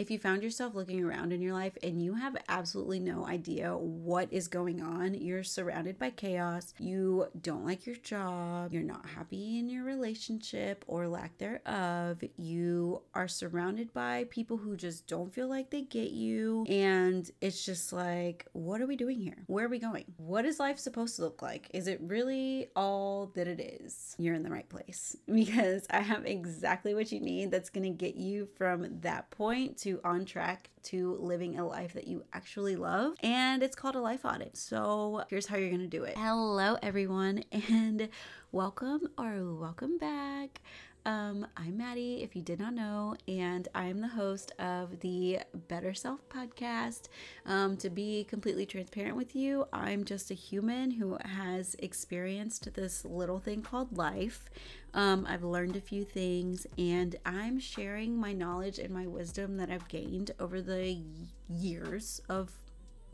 If you found yourself looking around in your life and you have absolutely no idea what is going on, you're surrounded by chaos, you don't like your job, you're not happy in your relationship or lack thereof, you are surrounded by people who just don't feel like they get you, and it's just like, what are we doing here? Where are we going? What is life supposed to look like? Is it really all that it is? You're in the right place because I have exactly what you need that's going to get you from that point to on track to living a life that you actually love. And it's called a life audit. So here's how you're going to do it. Hello, everyone, and welcome or welcome back. Um, I'm Maddie, if you did not know, and I'm the host of the Better Self podcast. Um, to be completely transparent with you, I'm just a human who has experienced this little thing called life. Um, I've learned a few things, and I'm sharing my knowledge and my wisdom that I've gained over the years of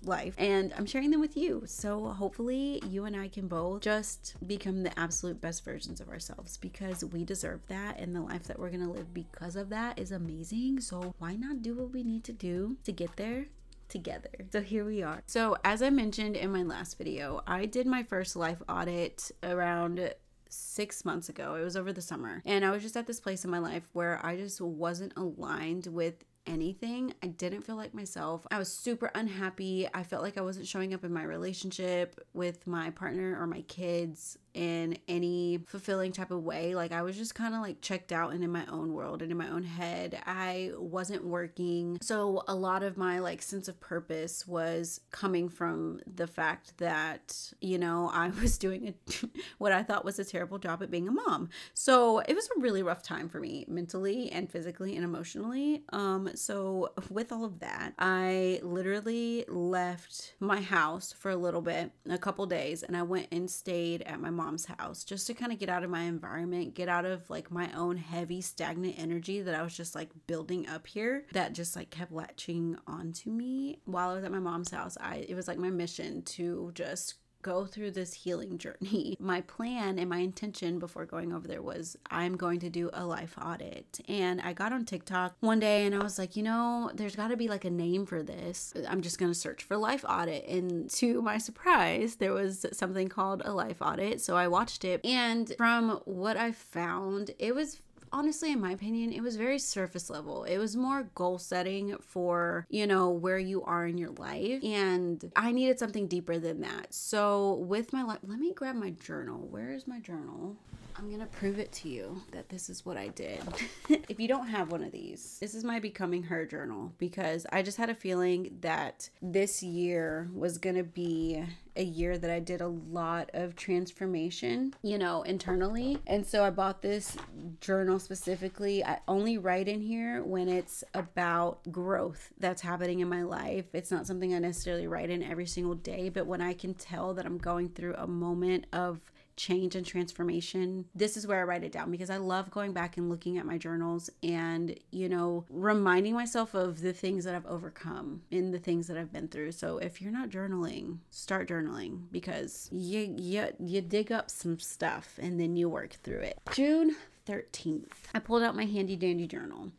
life and I'm sharing them with you. So hopefully you and I can both just become the absolute best versions of ourselves because we deserve that and the life that we're going to live because of that is amazing. So why not do what we need to do to get there? together. So here we are. So, as I mentioned in my last video, I did my first life audit around six months ago. It was over the summer. And I was just at this place in my life where I just wasn't aligned with anything. I didn't feel like myself. I was super unhappy. I felt like I wasn't showing up in my relationship with my partner or my kids in any fulfilling type of way. Like I was just kind of like checked out and in my own world and in my own head. I wasn't working. So a lot of my like sense of purpose was coming from the fact that, you know, I was doing a, what I thought was a terrible job at being a mom. So it was a really rough time for me mentally and physically and emotionally. Um so with all of that, I literally left my house for a little bit, a couple days, and I went and stayed at my mom's house just to kind of get out of my environment, get out of like my own heavy, stagnant energy that I was just like building up here that just like kept latching onto me while I was at my mom's house. I it was like my mission to just go through this healing journey. My plan and my intention before going over there was I'm going to do a life audit. And I got on TikTok one day and I was like, you know, there's got to be like a name for this. I'm just going to search for life audit. And to my surprise, there was something called a life audit. So I watched it. And from what I found, it was honestly, in my opinion, it was very surface level. It was more goal setting for, you know, where you are in your life. And I needed something deeper than that. So, with my life, let me grab my journal. Where is my journal? I'm gonna prove it to you that this is what I did. if you don't have one of these, this is my Becoming Her journal because I just had a feeling that this year was gonna be a year that I did a lot of transformation, you know, internally. And so I bought this journal specifically. I only write in here when it's about growth that's happening in my life. It's not something I necessarily write in every single day, but when I can tell that I'm going through a moment of change and transformation, this is where I write it down because I love going back and looking at my journals and, you know, reminding myself of the things that I've overcome in the things that I've been through. So if you're not journaling, start journaling because you you you dig up some stuff and then you work through it. June 13th. I pulled out my handy dandy journal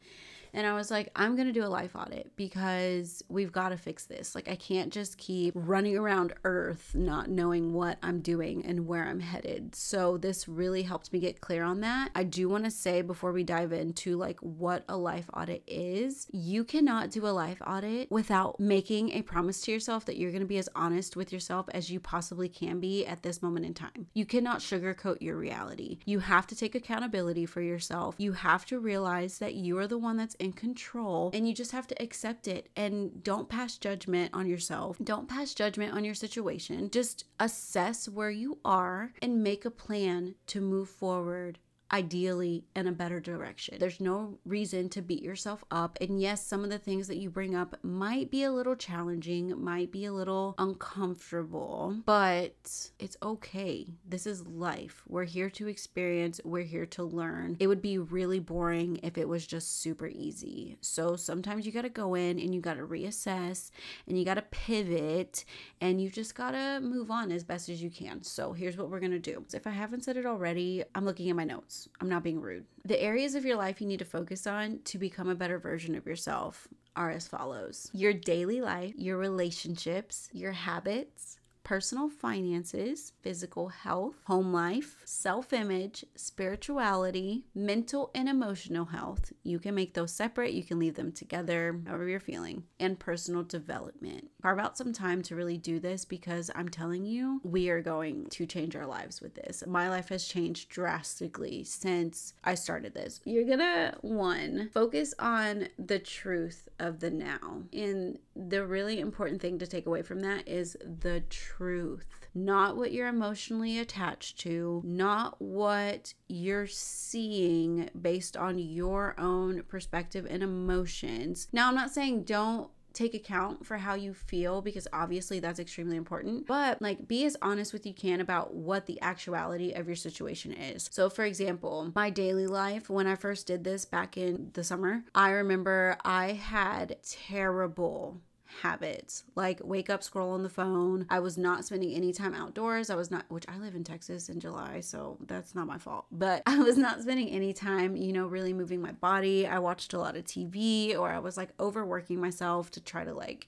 and I was like, I'm going to do a life audit because we've got to fix this. Like, I can't just keep running around Earth not knowing what I'm doing and where I'm headed. So, this really helped me get clear on that. I do want to say before we dive into like what a life audit is, you cannot do a life audit without making a promise to yourself that you're going to be as honest with yourself as you possibly can be at this moment in time. You cannot sugarcoat your reality. You have to take accountability for yourself. You have to realize that you are the one that's in control and you just have to accept it and don't pass judgment on yourself. Don't pass judgment on your situation. Just assess where you are and make a plan to move forward ideally in a better direction. There's no reason to beat yourself up. And yes, some of the things that you bring up might be a little challenging, might be a little uncomfortable, but it's okay. This is life. We're here to experience, we're here to learn. It would be really boring if it was just super easy. So sometimes you got to go in and you got to reassess and you got to pivot and you just got to move on as best as you can. So here's what we're going to do. If I haven't said it already, I'm looking at my notes. I'm not being rude. The areas of your life you need to focus on to become a better version of yourself are as follows your daily life, your relationships, your habits, personal finances, physical health, home life, self image, spirituality, mental and emotional health. You can make those separate, you can leave them together, however you're feeling, and personal development. Carve out some time to really do this because I'm telling you, we are going to change our lives with this. My life has changed drastically since I started this. You're gonna, one, focus on the truth of the now. And the really important thing to take away from that is the truth, not what you're emotionally attached to, not what you're seeing based on your own perspective and emotions. Now, I'm not saying don't take account for how you feel because obviously that's extremely important. But like be as honest with you can about what the actuality of your situation is. So for example my daily life when i first did this back in the summer i remember i had terrible habits. Like wake up scroll on the phone. I was not spending any time outdoors. I was not which i live in texas in july so that's not my fault. But i was not spending any time you know really moving my body. I watched a lot of tv or i was like overworking myself to try to like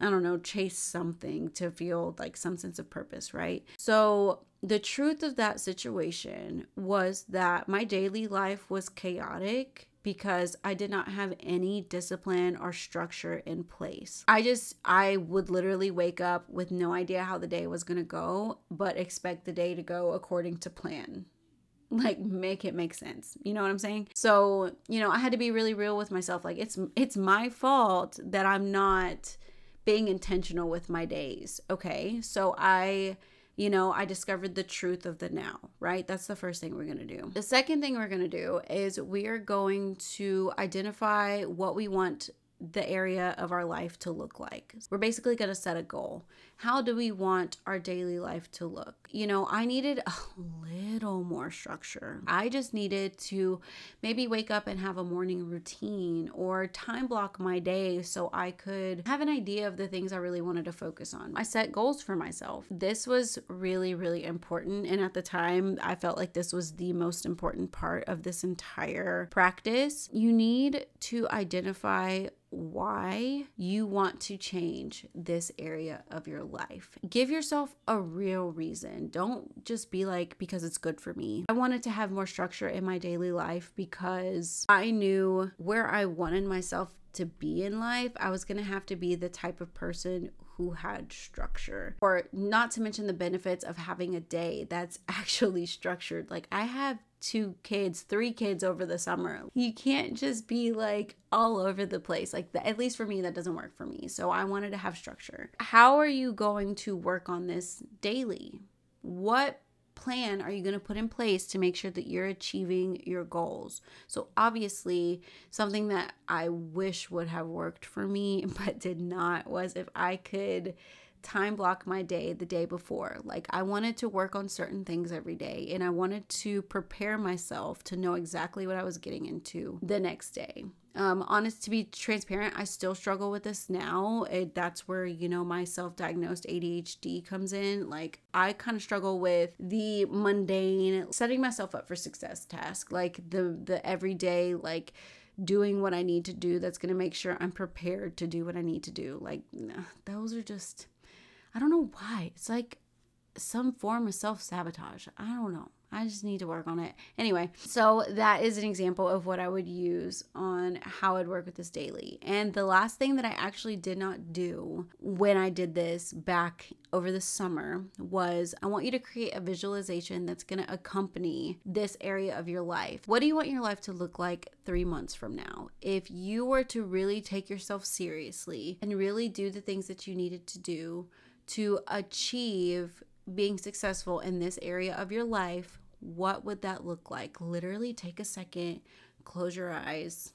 I don't know, chase something to feel like some sense of purpose, right? So, the truth of that situation was that my daily life was chaotic because I did not have any discipline or structure in place. I just, I would literally wake up with no idea how the day was to go, but expect the day to go according to plan. Like make it make sense. You know what I'm saying? So, you know, I had to be really real with myself. Like it's it's my fault that I'm not being intentional with my days. Okay? So I you know, I discovered the truth of the now, right? That's the first thing we're going to do. The second thing we're going to do is we are going to identify what we want the area of our life to look like. We're basically going to set a goal. How do we want our daily life to look? You know, I needed a little more structure. I just needed to maybe wake up and have a morning routine or time block my day so I could have an idea of the things I really wanted to focus on. I set goals for myself. This was really, really important. And at the time, I felt like this was the most important part of this entire practice. You need to identify why you want to change this area of your life. Give yourself a real reason. Don't just be like, because it's good for me. I wanted to have more structure in my daily life because I knew where I wanted myself to be in life, I was going to have to be the type of person who had structure. Or not to mention the benefits of having a day that's actually structured. Like I have two kids, three kids over the summer. You can't just be like all over the place. Like the, at least for me that doesn't work for me. So I wanted to have structure. How are you going to work on this daily? What plan are you going to put in place to make sure that you're achieving your goals? So, obviously, something that I wish would have worked for me but did not was if I could time block my day the day before. Like I wanted to work on certain things every day and I wanted to prepare myself to know exactly what I was getting into the next day. Um, honest to be transparent, I still struggle with this now. It, that's where, you know, my self diagnosed ADHD comes in. Like, I kind of struggle with the mundane, setting myself up for success task, like the, the everyday, like, doing what I need to do that's going to make sure I'm prepared to do what I need to do. Like, those are just I don't know why. It's like some form of self sabotage. I don't know. I just need to work on it. Anyway, so that is an example of what I would use on how I'd work with this daily. And the last thing that I actually did not do when I did this back over the summer was I want you to create a visualization that's going to accompany this area of your life. What do you want your life to look like three months from now? If you were to really take yourself seriously and really do the things that you needed to do to achieve being successful in this area of your life, what would that look like? Literally take a second, close your eyes,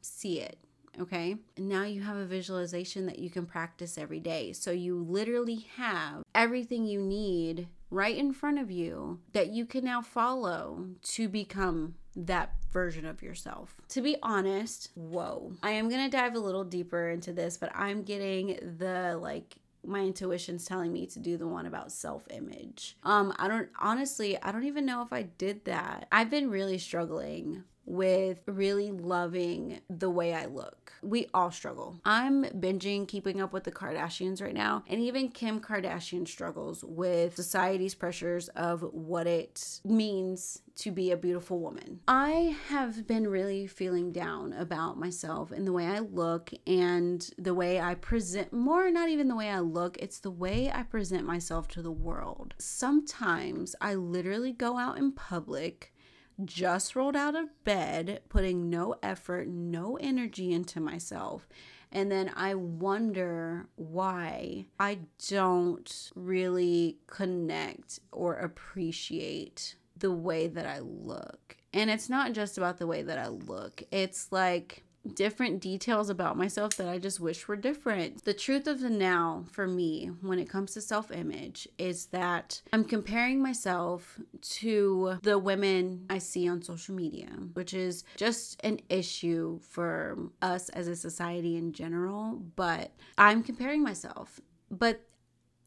see it. Okay. And now you have a visualization that you can practice every day. So you literally have everything you need right in front of you that you can now follow to become that version of yourself. To be honest, whoa. I am going to dive a little deeper into this, but I'm getting the like my intuition's telling me to do the one about self-image. Um I don't honestly, I don't even know if I did that. I've been really struggling with really loving the way I look. We all struggle. I'm binging keeping up with the Kardashians right now, and even Kim Kardashian struggles with society's pressures of what it means to be a beautiful woman. I have been really feeling down about myself and the way I look and the way I present more not even the way I look, it's the way I present myself to the world. Sometimes I literally go out in public just rolled out of bed, putting no effort, no energy into myself. And then I wonder why I don't really connect or appreciate the way that I look. And it's not just about the way that I look, it's like different details about myself that I just wish were different. The truth of the now for me when it comes to self image is that I'm comparing myself to the women I see on social media, which is just an issue for us as a society in general. But I'm comparing myself. But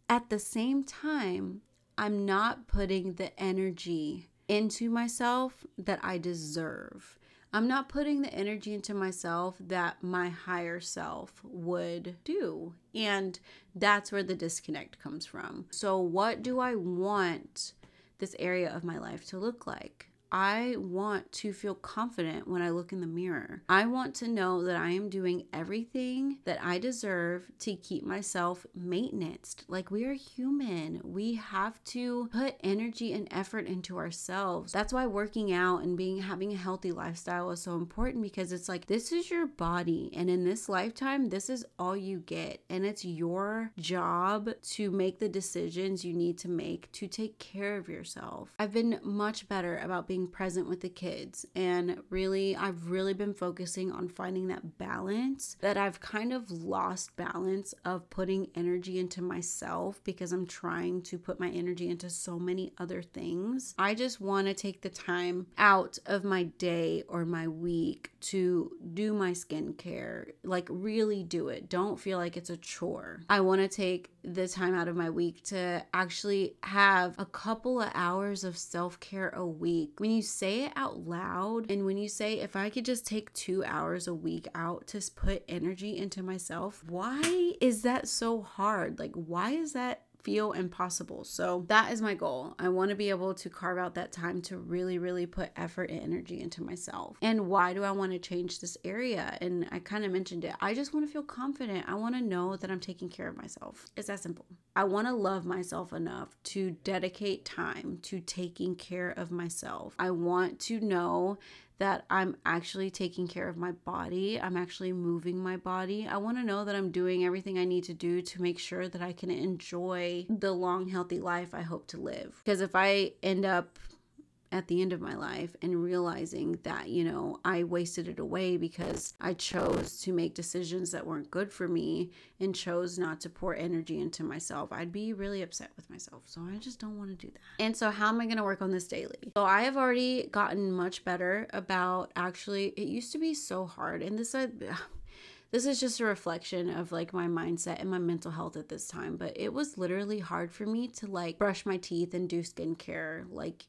at the same time, I'm not putting the energy into myself that I deserve. I'm not putting the energy into myself that my higher self would do. And that's where the disconnect comes from. So, what do I want this area of my life to look like? I want to feel confident when I look in the mirror. I want to know that I am doing everything that I deserve to keep myself maintenanced. Like we are human. We have to put energy and effort into ourselves. That's why working out and being having a healthy lifestyle is so important because it's like this is your body and in this lifetime this is all you get and it's your job to make the decisions you need to make to take care of yourself. I've been much better about being being present with the kids. And really, I've really been focusing on finding that balance that I've kind of lost balance of putting energy into myself because I'm trying to put my energy into so many other things. I just want to take the time out of my day or my week to do my skincare, like really do it. Don't feel like it's a chore. I want to take the time out of my week to actually have a couple of hours of self care a week. When you say it out loud, and when you say, if I could just take two hours a week out to put energy into myself, why is that so hard? Like, why is that feel impossible. So that is my goal. I want to be able to carve out that time to really, really put effort and energy into myself. And why do I want to change this area? And I kind of mentioned it. I just want to feel confident. I want to know that I'm taking care of myself. It's that simple. I want to love myself enough to dedicate time to taking care of myself. I want to know that I'm actually taking care of my body. I'm actually moving my body. I want to know that I'm doing everything I need to do to make sure that I can enjoy the long, healthy life I hope to live. Because if I end up at the end of my life and realizing that, you know, I wasted it away because I chose to make decisions that weren't good for me and chose not to pour energy into myself, I'd be really upset with myself. So I just don't want to do that. And so, how am I going to work on this daily? So, I have already gotten much better about actually, it used to be so hard. And this, uh, I, this is just a reflection of like my mindset and my mental health at this time but it was literally hard for me to like brush my teeth and do skincare like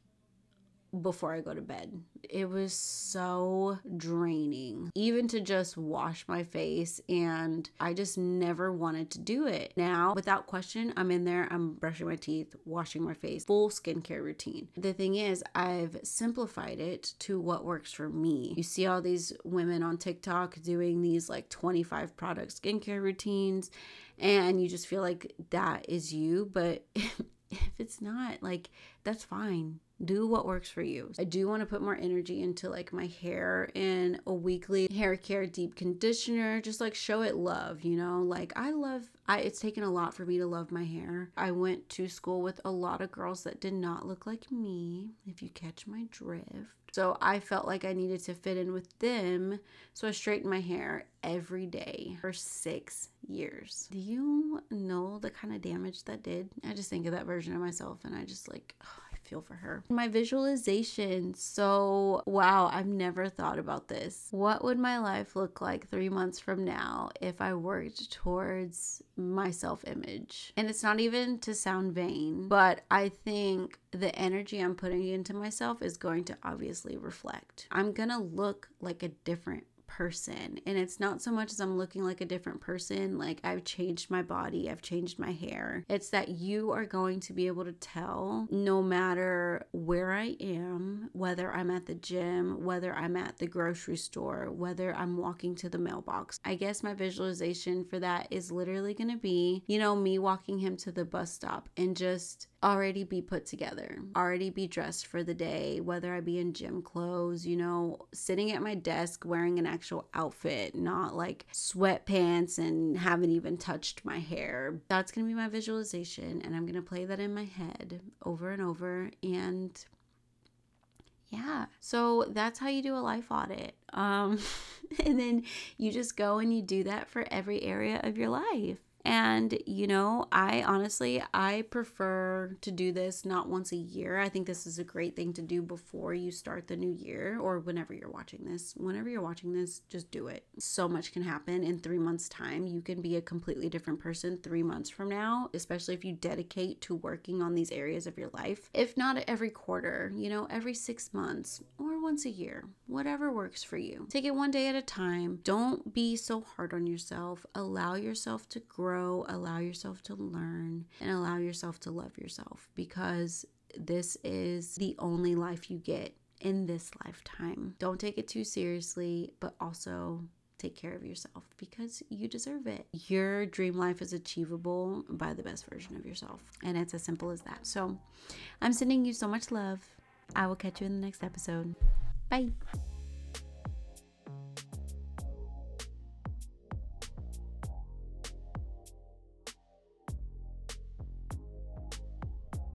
before I go to bed. It was so draining, even to just wash my face, and I just never wanted to do it. Now, without question, I'm in there, I'm brushing my teeth, washing my face, full skincare routine. The thing is, I've simplified it to what works for me. You see all these women on TikTok doing these like 25 product skincare routines, and you just feel like that is you, but if it's not, like, that's fine do what works for you. I do want to put more energy into like my hair and a weekly hair care deep conditioner, just like show it love, you know? Like I love I it's taken a lot for me to love my hair. I went to school with a lot of girls that did not look like me, if you catch my drift. So I felt like I needed to fit in with them. So I straightened my hair every day for six years. Do you know the kind of damage that did? I just think of that version of myself and I just like, oh, feel for her. My visualization. So, wow, I've never thought about this. What would my life look like three months from now if I worked towards my self image? And it's not even to sound vain, but I think the energy I'm putting into myself is going to obviously reflect. I'm going to look like a different person. And it's not so much as I'm looking like a different person, like I've changed my body, I've changed my hair. It's that you are going to be able to tell no matter where I am, whether I'm at the gym, whether I'm at the grocery store, whether I'm walking to the mailbox. I guess my visualization for that is literally going to be, you know, me walking him to the bus stop and just already be put together, already be dressed for the day, whether I be in gym clothes, you know, sitting at my desk wearing an actual outfit, not like sweatpants and haven't even touched my hair. That's going to be my visualization, and I'm going to play that in my head over and over. And yeah, so that's how you do a life audit. Um, and then you just go and you do that for every area of your life. And, you know, I honestly, I prefer to do this not once a year. I think this is a great thing to do before you start the new year or whenever you're watching this. Whenever you're watching this, just do it. So much can happen in three months' time. You can be a completely different person three months from now, especially if you dedicate to working on these areas of your life. If not every quarter, you know, every six months or once a year, whatever works for you. Take it one day at a time. Don't be so hard on yourself. Allow yourself to grow grow, allow yourself to learn, and allow yourself to love yourself because this is the only life you get in this lifetime. Don't take it too seriously, but also take care of yourself because you deserve it. Your dream life is achievable by the best version of yourself, and it's as simple as that. So, I'm sending you so much love. I will catch you in the next episode. Bye.